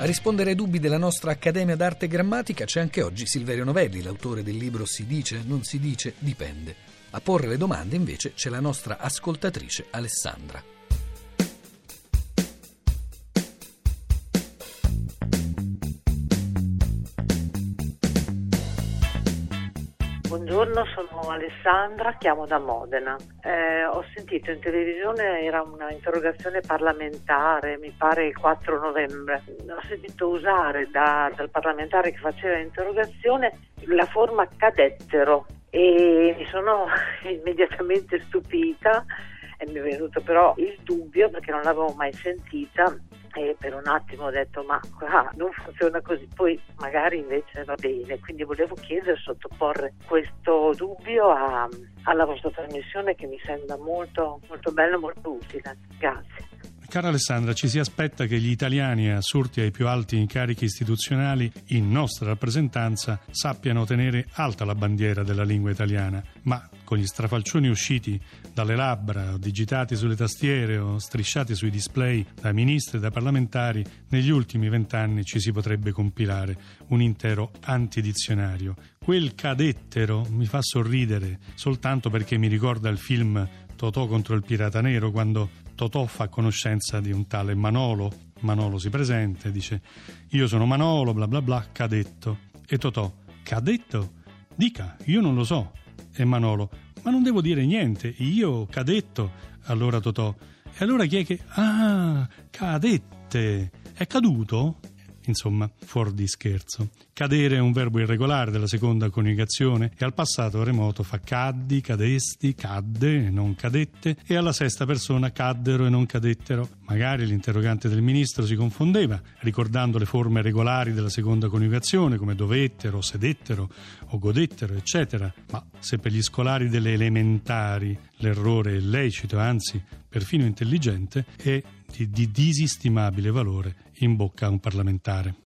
A rispondere ai dubbi della nostra Accademia d'Arte e Grammatica c'è anche oggi Silverio Novelli, l'autore del libro Si dice, non si dice, dipende. A porre le domande invece c'è la nostra ascoltatrice Alessandra. Buongiorno, sono Alessandra, chiamo da Modena. Eh, ho sentito in televisione, era un'interrogazione parlamentare, mi pare il 4 novembre. Ho sentito usare da, dal parlamentare che faceva l'interrogazione la forma cadettero e mi sono immediatamente stupita e mi è venuto però il dubbio perché non l'avevo mai sentita e per un attimo ho detto ma qua non funziona così, poi magari invece va bene, quindi volevo chiedere, sottoporre questo dubbio a, alla vostra trasmissione che mi sembra molto, molto bella e molto utile. Grazie. Cara Alessandra, ci si aspetta che gli italiani assurti ai più alti incarichi istituzionali in nostra rappresentanza sappiano tenere alta la bandiera della lingua italiana, ma con gli strafalcioni usciti dalle labbra, digitati sulle tastiere o strisciati sui display da ministri e da parlamentari, negli ultimi vent'anni ci si potrebbe compilare un intero antidizionario. Quel cadettero mi fa sorridere soltanto perché mi ricorda il film Totò contro il pirata nero quando Totò fa conoscenza di un tale Manolo. Manolo si presenta e dice: Io sono Manolo, bla bla bla, cadetto. E Totò: Cadetto? Dica, io non lo so. E Manolo: Ma non devo dire niente, io cadetto. Allora Totò: E allora chi è che. Ah, cadette. È caduto? Insomma, fuori di scherzo. Cadere è un verbo irregolare della seconda coniugazione e al passato remoto fa caddi, cadesti, cadde e non cadette e alla sesta persona caddero e non cadettero. Magari l'interrogante del ministro si confondeva, ricordando le forme regolari della seconda coniugazione come dovettero, sedettero o godettero, eccetera. Ma se per gli scolari delle elementari l'errore è lecito, anzi perfino intelligente, è di, di disistimabile valore in bocca a un parlamentare.